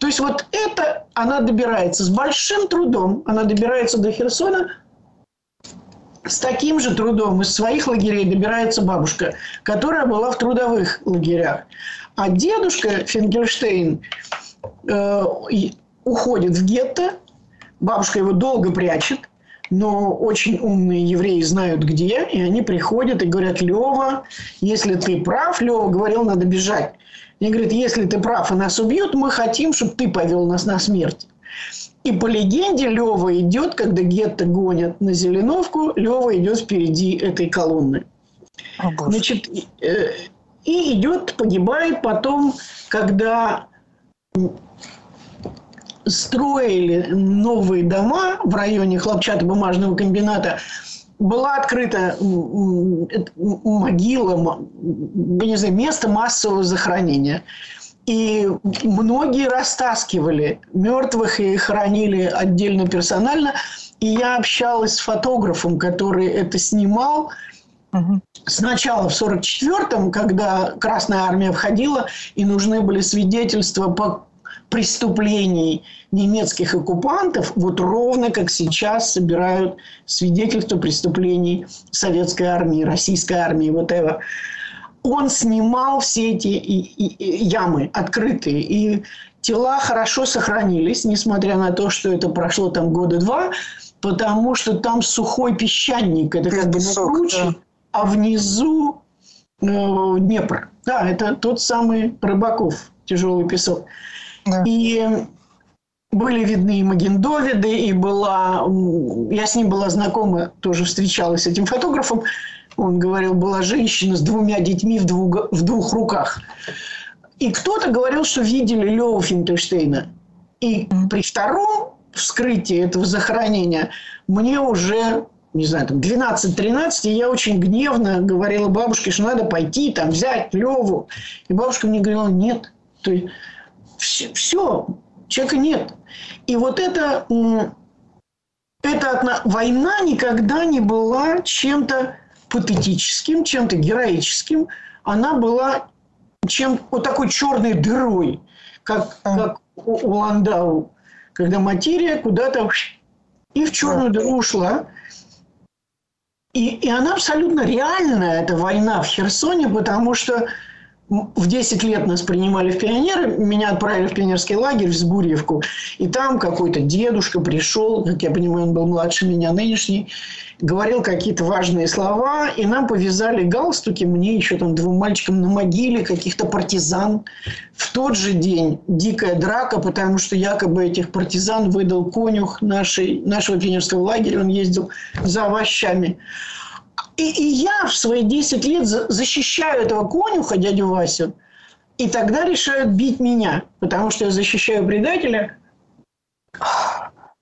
То есть вот это она добирается с большим трудом, она добирается до Херсона, с таким же трудом из своих лагерей добирается бабушка, которая была в трудовых лагерях. А дедушка Фингельштейн э, уходит в гетто, Бабушка его долго прячет, но очень умные евреи знают где, и они приходят и говорят, Лева, если ты прав, Лева говорил, надо бежать. И говорит, если ты прав и нас убьют, мы хотим, чтобы ты повел нас на смерть. И по легенде Лева идет, когда гетто гонят на Зеленовку, Лева идет впереди этой колонны. О, Значит, э, и идет, погибает потом, когда строили новые дома в районе хлопчатобумажного комбината, была открыта могила, я не знаю, место массового захоронения. И многие растаскивали мертвых и хоронили отдельно персонально. И я общалась с фотографом, который это снимал. Сначала в 1944-м, когда Красная Армия входила, и нужны были свидетельства по преступлений немецких оккупантов, вот ровно как сейчас собирают свидетельства преступлений советской армии, российской армии, вот это. Он снимал все эти ямы открытые, и тела хорошо сохранились, несмотря на то, что это прошло там года два, потому что там сухой песчаник, это как бы круче, да. а внизу э, Днепр. Да, это тот самый Рыбаков, тяжелый песок. Да. И были видны и Магендовиды, и была... Я с ним была знакома, тоже встречалась с этим фотографом. Он говорил, была женщина с двумя детьми в двух, в двух руках. И кто-то говорил, что видели Лева Финкельштейна. И при втором вскрытии этого захоронения мне уже не знаю, там 12-13, и я очень гневно говорила бабушке, что надо пойти там взять Леву. И бабушка мне говорила, нет. То есть все, все, человека нет. И вот это, это война никогда не была чем-то патетическим, чем-то героическим. Она была чем вот такой черной дырой, как, как у Ландау, когда материя куда-то и в черную дыру ушла. И, и она абсолютно реальная, эта война в Херсоне, потому что в 10 лет нас принимали в пионеры, меня отправили в пионерский лагерь в Сбурьевку, и там какой-то дедушка пришел, как я понимаю, он был младше меня нынешний, говорил какие-то важные слова, и нам повязали галстуки, мне еще там двум мальчикам на могиле каких-то партизан. В тот же день дикая драка, потому что якобы этих партизан выдал конюх нашей, нашего пионерского лагеря, он ездил за овощами. И, и я в свои 10 лет защищаю этого конюха, дядю Васю, и тогда решают бить меня, потому что я защищаю предателя.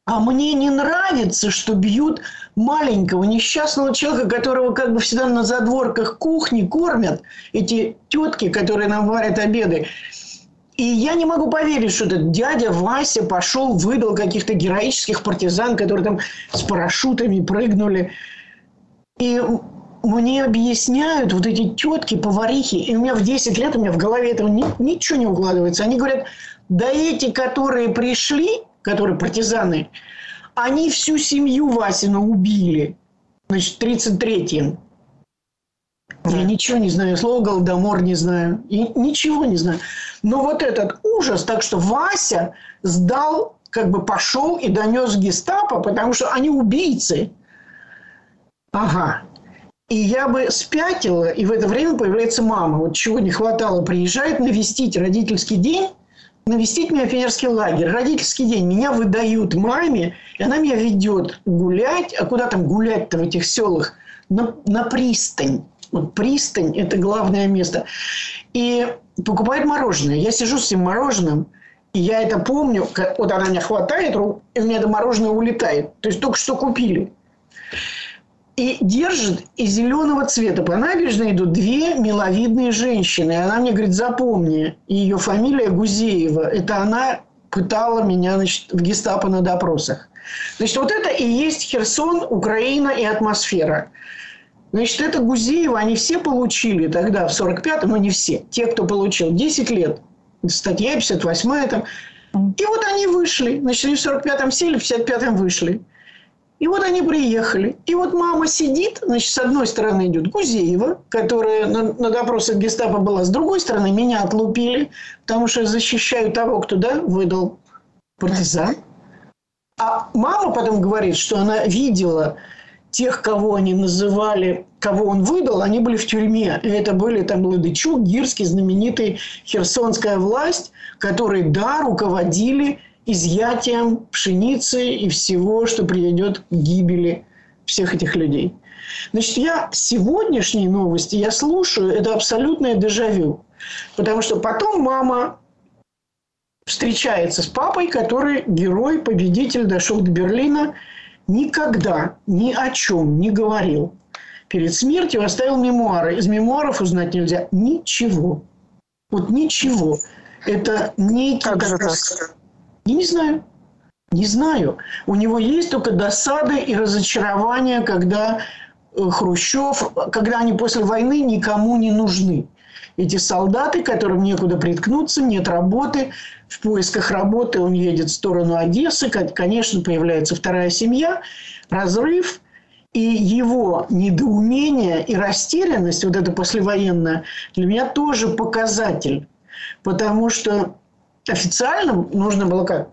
А мне не нравится, что бьют маленького несчастного человека, которого как бы всегда на задворках кухни кормят эти тетки, которые нам варят обеды. И я не могу поверить, что этот дядя Вася пошел, выдал каких-то героических партизан, которые там с парашютами прыгнули. И мне объясняют вот эти тетки, поварихи, и у меня в 10 лет, у меня в голове этого ни, ничего не укладывается. Они говорят, да эти, которые пришли, которые партизаны, они всю семью Васина убили. Значит, 33-м. Я ничего не знаю, слово голодомор не знаю, и ничего не знаю. Но вот этот ужас, так что Вася сдал, как бы пошел и донес гестапо, потому что они убийцы. Ага. И я бы спятила, и в это время появляется мама. Вот чего не хватало, приезжает навестить родительский день, навестить меня в пионерский лагерь. Родительский день. Меня выдают маме, и она меня ведет гулять. А куда там гулять-то в этих селах? На, на пристань. Вот пристань – это главное место. И покупает мороженое. Я сижу с этим мороженым, и я это помню, вот она меня хватает, и у меня это мороженое улетает. То есть только что купили. И держит из зеленого цвета. По набережной идут две миловидные женщины. И она мне говорит, запомни, ее фамилия Гузеева. Это она пытала меня значит, в гестапо на допросах. Значит, вот это и есть Херсон, Украина и атмосфера. Значит, это Гузеева, они все получили тогда, в 45-м, но не все. Те, кто получил 10 лет, статья 58-я там. И вот они вышли. Значит, они в 45-м сели, в 55-м вышли. И вот они приехали. И вот мама сидит, значит, с одной стороны идет Гузеева, которая на, на допросах гестапо была, с другой стороны меня отлупили, потому что защищаю того, кто, да, выдал партизан. А мама потом говорит, что она видела тех, кого они называли, кого он выдал, они были в тюрьме. И это были там Ладычук, Гирский, знаменитый херсонская власть, которые, да, руководили изъятием пшеницы и всего, что приведет к гибели всех этих людей. Значит, я сегодняшние новости, я слушаю, это абсолютное дежавю. Потому что потом мама встречается с папой, который герой, победитель, дошел до Берлина, никогда ни о чем не говорил. Перед смертью оставил мемуары. Из мемуаров узнать нельзя ничего. Вот ничего. Это некий... Как так? Не знаю. Не знаю. У него есть только досады и разочарования, когда э, Хрущев, когда они после войны никому не нужны. Эти солдаты, которым некуда приткнуться, нет работы, в поисках работы он едет в сторону Одессы, конечно, появляется вторая семья, разрыв, и его недоумение и растерянность, вот это послевоенное, для меня тоже показатель. Потому что официально нужно было как?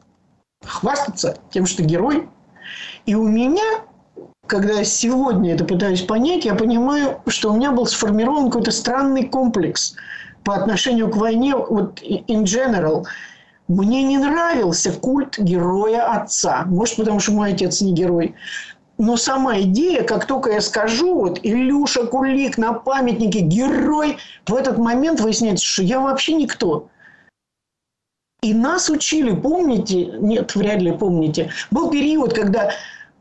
Хвастаться тем, что герой. И у меня, когда я сегодня это пытаюсь понять, я понимаю, что у меня был сформирован какой-то странный комплекс по отношению к войне, вот in general – мне не нравился культ героя отца. Может, потому что мой отец не герой. Но сама идея, как только я скажу, вот Илюша Кулик на памятнике, герой, в этот момент выясняется, что я вообще никто. И нас учили, помните, нет, вряд ли помните, был период, когда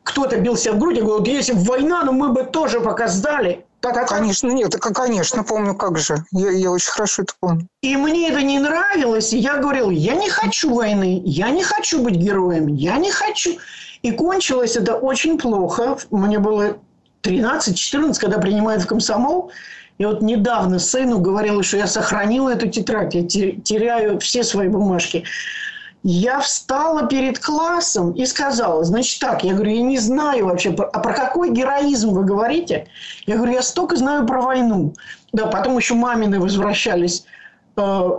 кто-то бился в грудь и говорил, если бы война, ну мы бы тоже пока сдали. Так, конечно, нет, конечно, помню, как же. Я, я очень хорошо это помню. И мне это не нравилось, и я говорил, я не хочу войны, я не хочу быть героем, я не хочу. И кончилось это очень плохо. Мне было 13-14, когда принимают в комсомол. И вот недавно сыну говорила, что я сохранила эту тетрадь, я теряю все свои бумажки. Я встала перед классом и сказала, значит так, я говорю, я не знаю вообще, а про какой героизм вы говорите? Я говорю, я столько знаю про войну. Да, потом еще мамины возвращались э,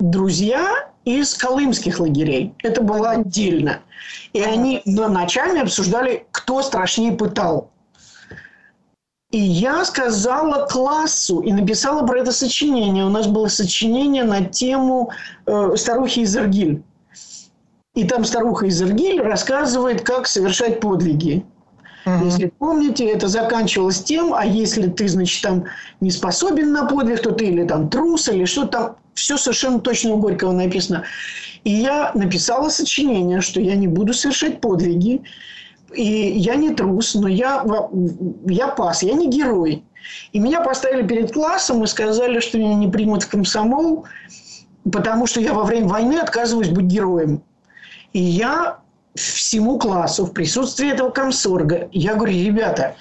друзья из колымских лагерей. Это было отдельно. И они на ночами обсуждали, кто страшнее пытал. И я сказала классу и написала про это сочинение. У нас было сочинение на тему э, старухи из Иргиль. И там старуха из Иргиль рассказывает, как совершать подвиги. Угу. Если помните, это заканчивалось тем, а если ты, значит, там не способен на подвиг, то ты или там трус, или что там, все совершенно точно у Горького написано. И я написала сочинение, что я не буду совершать подвиги, и я не трус, но я, я пас, я не герой. И меня поставили перед классом и сказали, что меня не примут в комсомол, потому что я во время войны отказываюсь быть героем. И я всему классу в присутствии этого комсорга, я говорю, ребята,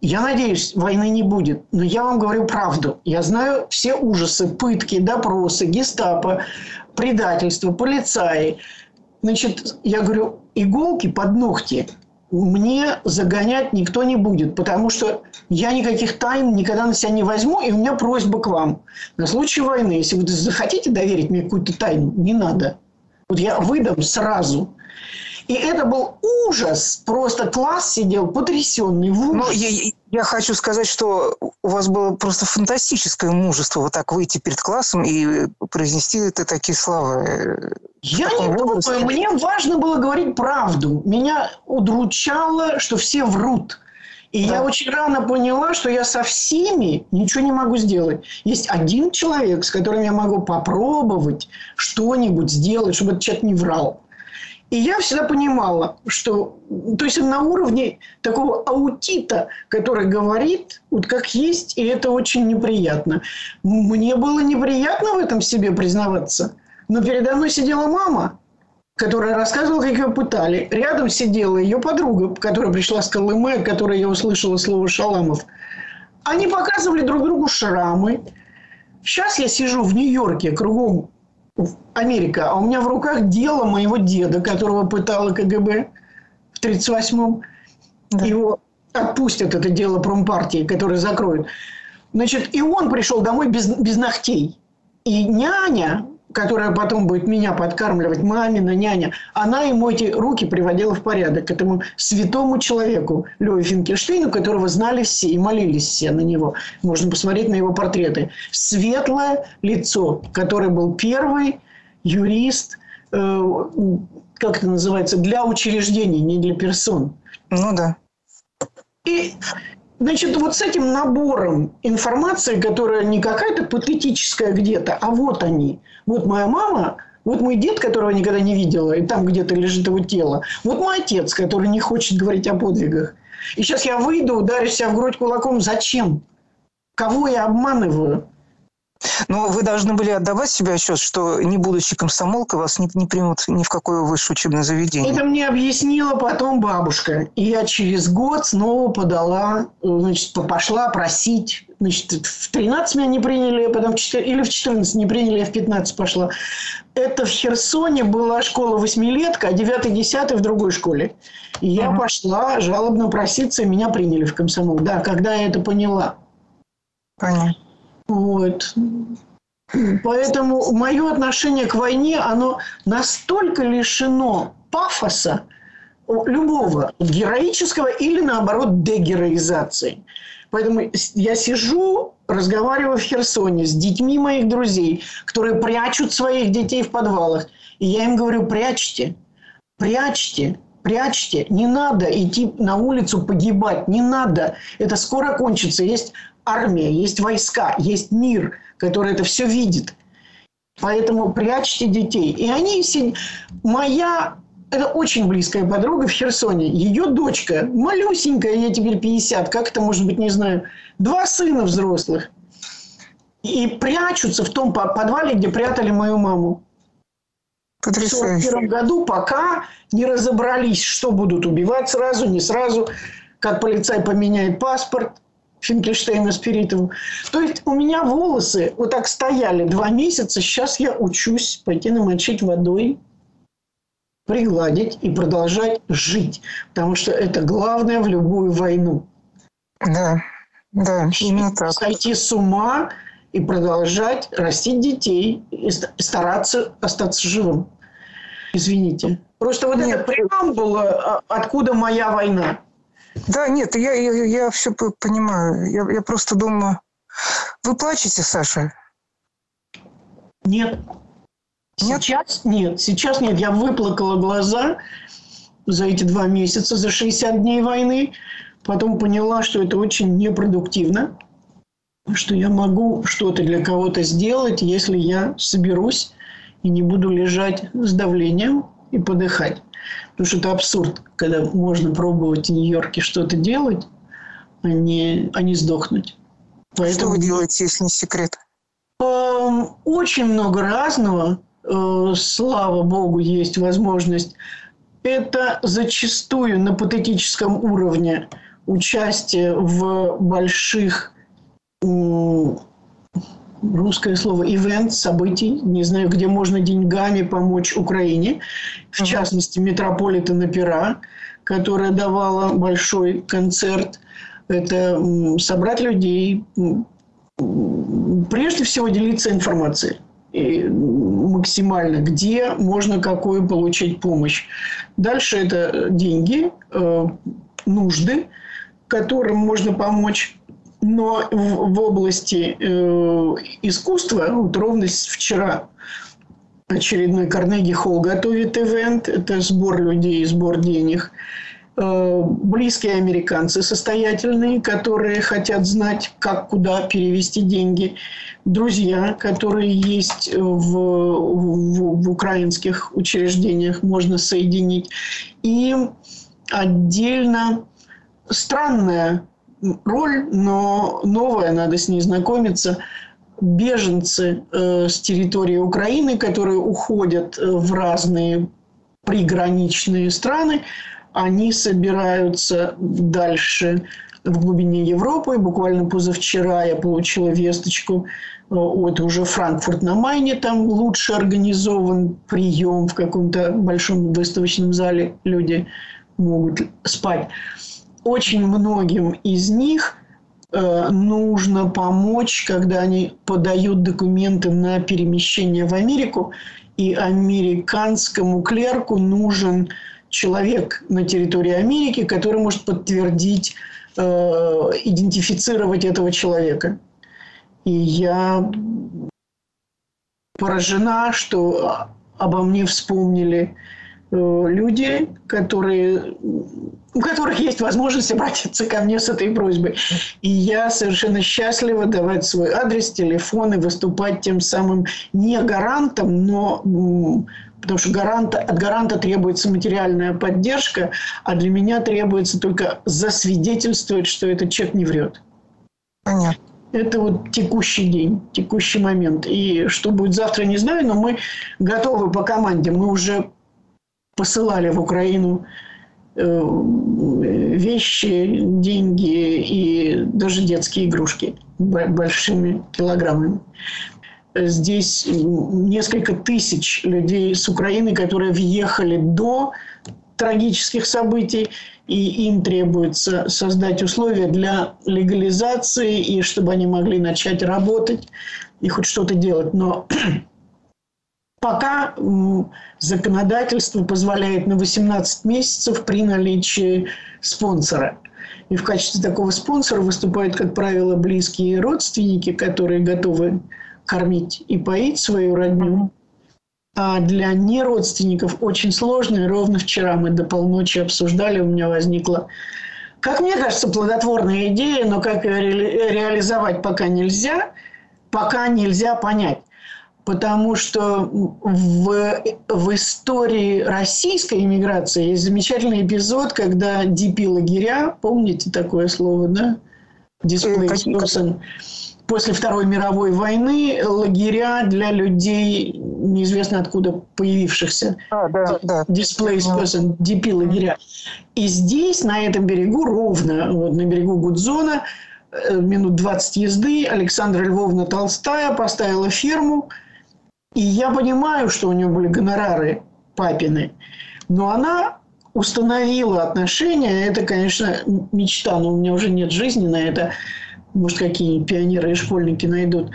я надеюсь, войны не будет, но я вам говорю правду. Я знаю все ужасы, пытки, допросы, гестапо, предательство, полицаи. Значит, я говорю, иголки под ногти мне загонять никто не будет, потому что я никаких тайн никогда на себя не возьму, и у меня просьба к вам. На случай войны, если вы захотите доверить мне какую-то тайну, не надо. Вот я выдам сразу. И это был ужас. Просто класс сидел потрясенный. Ну, я, я хочу сказать, что у вас было просто фантастическое мужество вот так выйти перед классом и произнести это такие слова. Я не возрасте. думаю. Мне важно было говорить правду. Меня удручало, что все врут. И да. я очень рано поняла, что я со всеми ничего не могу сделать. Есть один человек, с которым я могу попробовать что-нибудь сделать, чтобы этот человек не врал. И я всегда понимала, что... То есть на уровне такого аутита, который говорит, вот как есть, и это очень неприятно. Мне было неприятно в этом себе признаваться. Но передо мной сидела мама, которая рассказывала, как ее пытали. Рядом сидела ее подруга, которая пришла с Колымы, от которой я услышала слово «Шаламов». Они показывали друг другу шрамы. Сейчас я сижу в Нью-Йорке, кругом Америка, а у меня в руках дело моего деда, которого пытала КГБ в 1938-м. Да. Его отпустят, это дело промпартии, которое закроют. Значит, и он пришел домой без, без ногтей. И няня, которая потом будет меня подкармливать, мамина няня, она ему эти руки приводила в порядок к этому святому человеку, Леве Финкерштейну, которого знали все и молились все на него. Можно посмотреть на его портреты. Светлое лицо, который был первый юрист, э, как это называется, для учреждений, не для персон. Ну да. И Значит, вот с этим набором информации, которая не какая-то патетическая где-то, а вот они. Вот моя мама, вот мой дед, которого я никогда не видела, и там где-то лежит его тело. Вот мой отец, который не хочет говорить о подвигах. И сейчас я выйду, ударю себя в грудь кулаком. Зачем? Кого я обманываю? Но вы должны были отдавать себе отчет, что не будучи комсомолкой, вас не, не примут ни в какое высшее учебное заведение. Это мне объяснила потом бабушка. И я через год снова подала, значит, пошла просить. Значит, в 13 меня не приняли, а потом в 4, или в 14 не приняли, я в 15 пошла. Это в Херсоне была школа восьмилетка, а 9-10 в другой школе. И я uh-huh. пошла жалобно проситься, и меня приняли в комсомол. Да, когда я это поняла. Понятно. Вот. Поэтому мое отношение к войне, оно настолько лишено пафоса любого, героического или, наоборот, дегероизации. Поэтому я сижу, разговариваю в Херсоне с детьми моих друзей, которые прячут своих детей в подвалах. И я им говорю, прячьте, прячьте, прячьте. Не надо идти на улицу погибать, не надо. Это скоро кончится. Есть армия, есть войска, есть мир, который это все видит. Поэтому прячьте детей. И они... Моя это очень близкая подруга в Херсоне. Ее дочка, малюсенькая, ей теперь 50, как это может быть, не знаю, два сына взрослых. И прячутся в том подвале, где прятали мою маму. Потрясающе. В 1941 году, пока не разобрались, что будут убивать сразу, не сразу, как полицай поменяет паспорт, Финкельштейна Спиритову. То есть у меня волосы вот так стояли два месяца. Сейчас я учусь пойти намочить водой, пригладить и продолжать жить. Потому что это главное в любую войну. Да, да, именно так. Сойти с ума и продолжать растить детей и стараться остаться живым. Извините. Просто вот Нет. это преамбула, а, откуда моя война. Да, нет, я, я, я все понимаю. Я, я просто думаю... Вы плачете, Саша? Нет. нет. Сейчас нет. Сейчас нет. Я выплакала глаза за эти два месяца, за 60 дней войны. Потом поняла, что это очень непродуктивно. Что я могу что-то для кого-то сделать, если я соберусь и не буду лежать с давлением и подыхать. Потому что это абсурд, когда можно пробовать в Нью-Йорке что-то делать, а не, а не сдохнуть. Поэтому... Что вы делаете, если не секрет? Эм, очень много разного. Э, слава богу, есть возможность. Это зачастую на патетическом уровне участие в больших русское слово ивент, событий, не знаю, где можно деньгами помочь Украине, в mm-hmm. частности, Метрополитен опера, которая давала большой концерт. Это собрать людей, прежде всего делиться информацией и максимально, где можно какую получить помощь. Дальше это деньги, э, нужды, которым можно помочь но в, в области э, искусства, вот ровно вчера очередной Карнеги Холл готовит ивент, это сбор людей, сбор денег. э, близкие американцы состоятельные, которые хотят знать, как куда перевести деньги, друзья, которые есть в, в, в украинских учреждениях, можно соединить. И отдельно странная роль, но новая, надо с ней знакомиться – беженцы э, с территории Украины, которые уходят э, в разные приграничные страны, они собираются дальше в глубине Европы. Буквально позавчера я получила весточку, вот э, уже Франкфурт на Майне, там лучше организован прием в каком-то большом выставочном зале, люди могут спать. Очень многим из них – Э, нужно помочь, когда они подают документы на перемещение в Америку, и американскому клерку нужен человек на территории Америки, который может подтвердить, э, идентифицировать этого человека. И я поражена, что обо мне вспомнили люди, которые, у которых есть возможность обратиться ко мне с этой просьбой. И я совершенно счастлива давать свой адрес, телефон и выступать тем самым не гарантом, но потому что гаранта, от гаранта требуется материальная поддержка, а для меня требуется только засвидетельствовать, что этот человек не врет. Понятно. Это вот текущий день, текущий момент. И что будет завтра, не знаю, но мы готовы по команде. Мы уже посылали в Украину э, вещи, деньги и даже детские игрушки большими килограммами. Здесь несколько тысяч людей с Украины, которые въехали до трагических событий, и им требуется создать условия для легализации, и чтобы они могли начать работать и хоть что-то делать. Но пока законодательство позволяет на 18 месяцев при наличии спонсора. И в качестве такого спонсора выступают, как правило, близкие родственники, которые готовы кормить и поить свою родню. А для неродственников очень сложно. И ровно вчера мы до полночи обсуждали, у меня возникла, как мне кажется, плодотворная идея, но как ее ре- реализовать пока нельзя, пока нельзя понять. Потому что в, в истории российской иммиграции есть замечательный эпизод, когда ДП-лагеря, помните такое слово, да? Displaced person. После Второй мировой войны лагеря для людей, неизвестно откуда появившихся. А, да, да. Displaced person, DP-лагеря. И здесь, на этом берегу, ровно, вот, на берегу Гудзона, э, минут 20 езды, Александра Львовна Толстая поставила ферму – и я понимаю, что у нее были гонорары папины, но она установила отношения. Это, конечно, мечта, но у меня уже нет жизни на это. Может, какие пионеры и школьники найдут.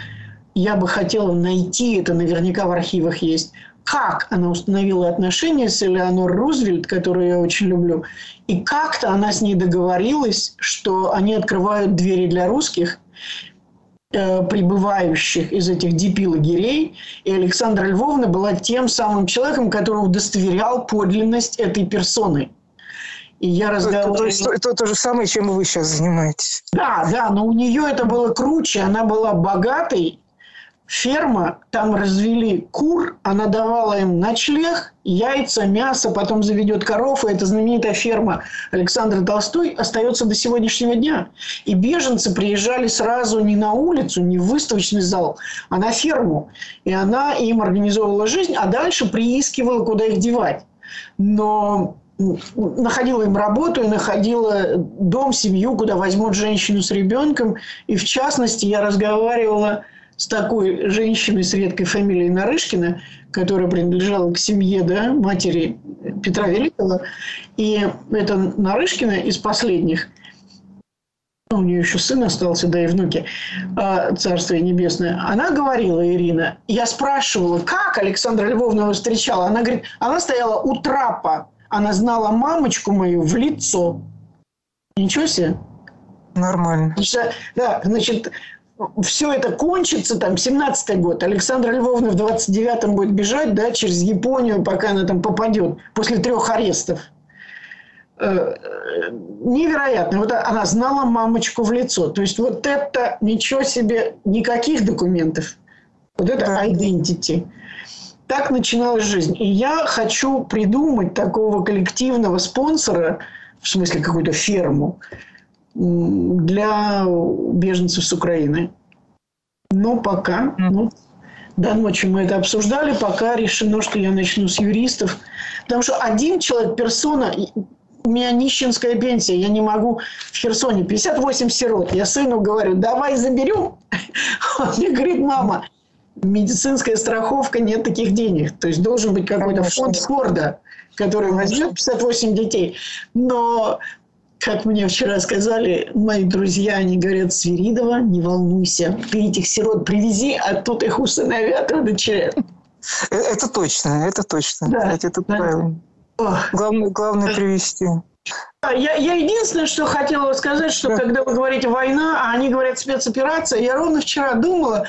Я бы хотела найти это, наверняка в архивах есть. Как она установила отношения с Элеонор Рузвельт, которую я очень люблю, и как-то она с ней договорилась, что они открывают двери для русских, прибывающих из этих DP-лагерей, и Александра Львовна была тем самым человеком, который удостоверял подлинность этой персоны. И я разговаривала... Это, это, это то же самое, чем вы сейчас занимаетесь. Да, да, но у нее это было круче. Она была богатой, ферма, там развели кур, она давала им ночлег, яйца, мясо, потом заведет коров, и эта знаменитая ферма Александра Толстой остается до сегодняшнего дня. И беженцы приезжали сразу не на улицу, не в выставочный зал, а на ферму. И она им организовывала жизнь, а дальше приискивала, куда их девать. Но находила им работу и находила дом, семью, куда возьмут женщину с ребенком. И в частности, я разговаривала с такой женщиной с редкой фамилией Нарышкина, которая принадлежала к семье да, матери Петра Великого. И это Нарышкина из последних, ну, у нее еще сын остался, да и внуки, а, Царствие Небесное. Она говорила, Ирина, я спрашивала, как Александра Львовна встречала. Она говорит, она стояла у трапа, она знала мамочку мою в лицо. Ничего себе. Нормально. Значит, да, значит, все это кончится, там, 17-й год, Александра Львовна в 29-м будет бежать, да, через Японию, пока она там попадет, после трех арестов. э, невероятно. Вот она знала мамочку в лицо. То есть вот это ничего себе, никаких документов. Вот это identity. Так начиналась жизнь. И я хочу придумать такого коллективного спонсора, в смысле какую-то ферму, для беженцев с Украины. Но пока, ну, до ночи мы это обсуждали, пока решено, что я начну с юристов. Потому что один человек, персона, у меня нищенская пенсия, я не могу в Херсоне 58 сирот. Я сыну говорю, давай заберем. Он мне говорит, мама, медицинская страховка, нет таких денег. То есть должен быть какой-то фонд Форда, который возьмет 58 детей. Но как мне вчера сказали мои друзья, они говорят, Свиридова, не волнуйся, ты этих сирот привези, а тут их усыновят и удочерят. Э, это точно, это точно. Да, Кстати, это да. правильно. Главное, главное привести. Я, я единственное, что хотела сказать, что да. когда вы говорите война, а они говорят спецоперация, я ровно вчера думала,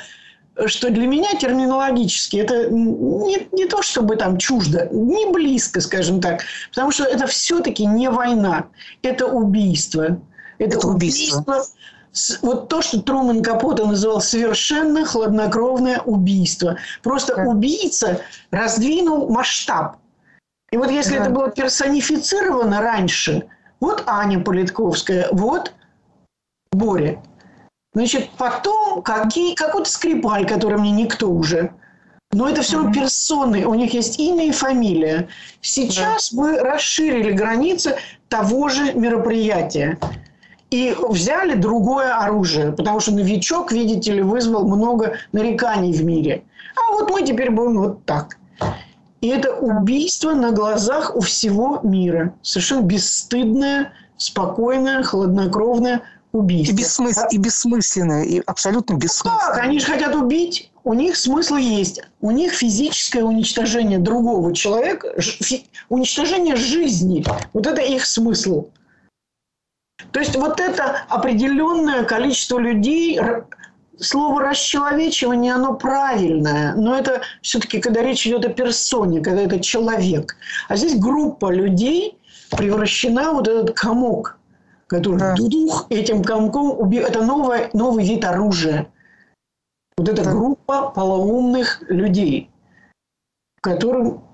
что для меня терминологически это не, не то, чтобы там чуждо, не близко, скажем так, потому что это все-таки не война, это убийство. Это, это убийство. убийство. Вот то, что Труман Капота называл совершенно хладнокровное убийство. Просто да. убийца раздвинул масштаб. И вот если да. это было персонифицировано раньше, вот Аня Политковская, вот Боря. Значит, потом какие, какой-то скрипаль, который мне никто уже. Но это все mm-hmm. персоны, у них есть имя и фамилия. Сейчас да. мы расширили границы того же мероприятия. И взяли другое оружие, потому что новичок, видите ли, вызвал много нареканий в мире. А вот мы теперь будем вот так. И это убийство на глазах у всего мира. Совершенно бесстыдное, спокойное, хладнокровное убийство. И, бессмыс... и бессмысленное, и абсолютно бессмысленное. Так, они же хотят убить. У них смысл есть. У них физическое уничтожение другого человека, фи... уничтожение жизни. Вот это их смысл. То есть вот это определенное количество людей, слово расчеловечивание, оно правильное, но это все-таки, когда речь идет о персоне, когда это человек. А здесь группа людей превращена вот этот комок – который да. дудух этим комком убил. Это новое, новый вид оружия. Вот эта да. группа полоумных людей, которым,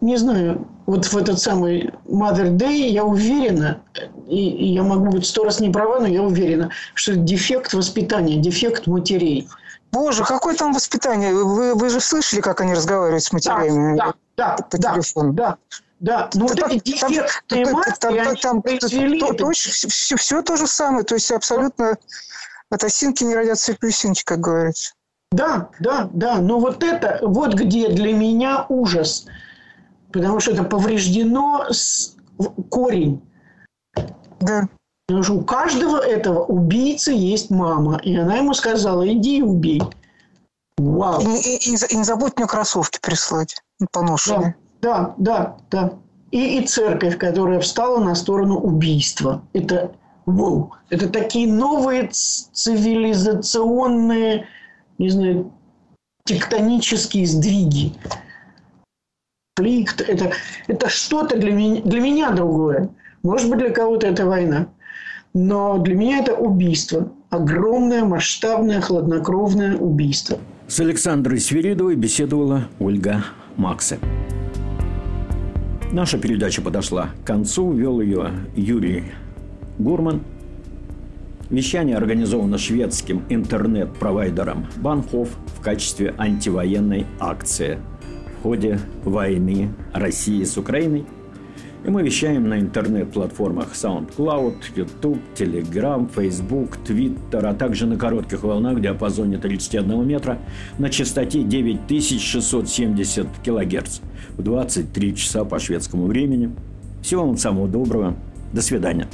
не знаю, вот в этот самый Mother Day я уверена, и, и я могу быть сто раз не права, но я уверена, что это дефект воспитания, дефект матерей. Боже, какое там воспитание? Вы, вы же слышали, как они разговаривают с матерями да, да, по да, телефону? Да, да, ну вот эти дефектные матки, там, произвели... все, все то же самое, то есть абсолютно от осинки не родятся плюсинчики, как говорится. Да, да, да, но вот это, вот где для меня ужас, потому что это повреждено с... корень. Да. Потому что у каждого этого убийцы есть мама, и она ему сказала, иди и убей. Вау. И, и, и, и не забудь мне кроссовки прислать поношенные. Да. Да, да, да. И, и церковь, которая встала на сторону убийства. Это, wow, это такие новые цивилизационные, не знаю, тектонические сдвиги. Конфликт, это, это что-то для меня, для меня другое. Может быть, для кого-то это война. Но для меня это убийство. Огромное, масштабное, хладнокровное убийство. С Александрой Свиридовой беседовала Ольга Максе. Наша передача подошла к концу. Вел ее Юрий Гурман. Вещание организовано шведским интернет-провайдером Банхов в качестве антивоенной акции в ходе войны России с Украиной. И мы вещаем на интернет-платформах SoundCloud, YouTube, Telegram, Facebook, Twitter, а также на коротких волнах в диапазоне 31 метра на частоте 9670 кГц – в 23 часа по шведскому времени. Всего вам самого доброго. До свидания.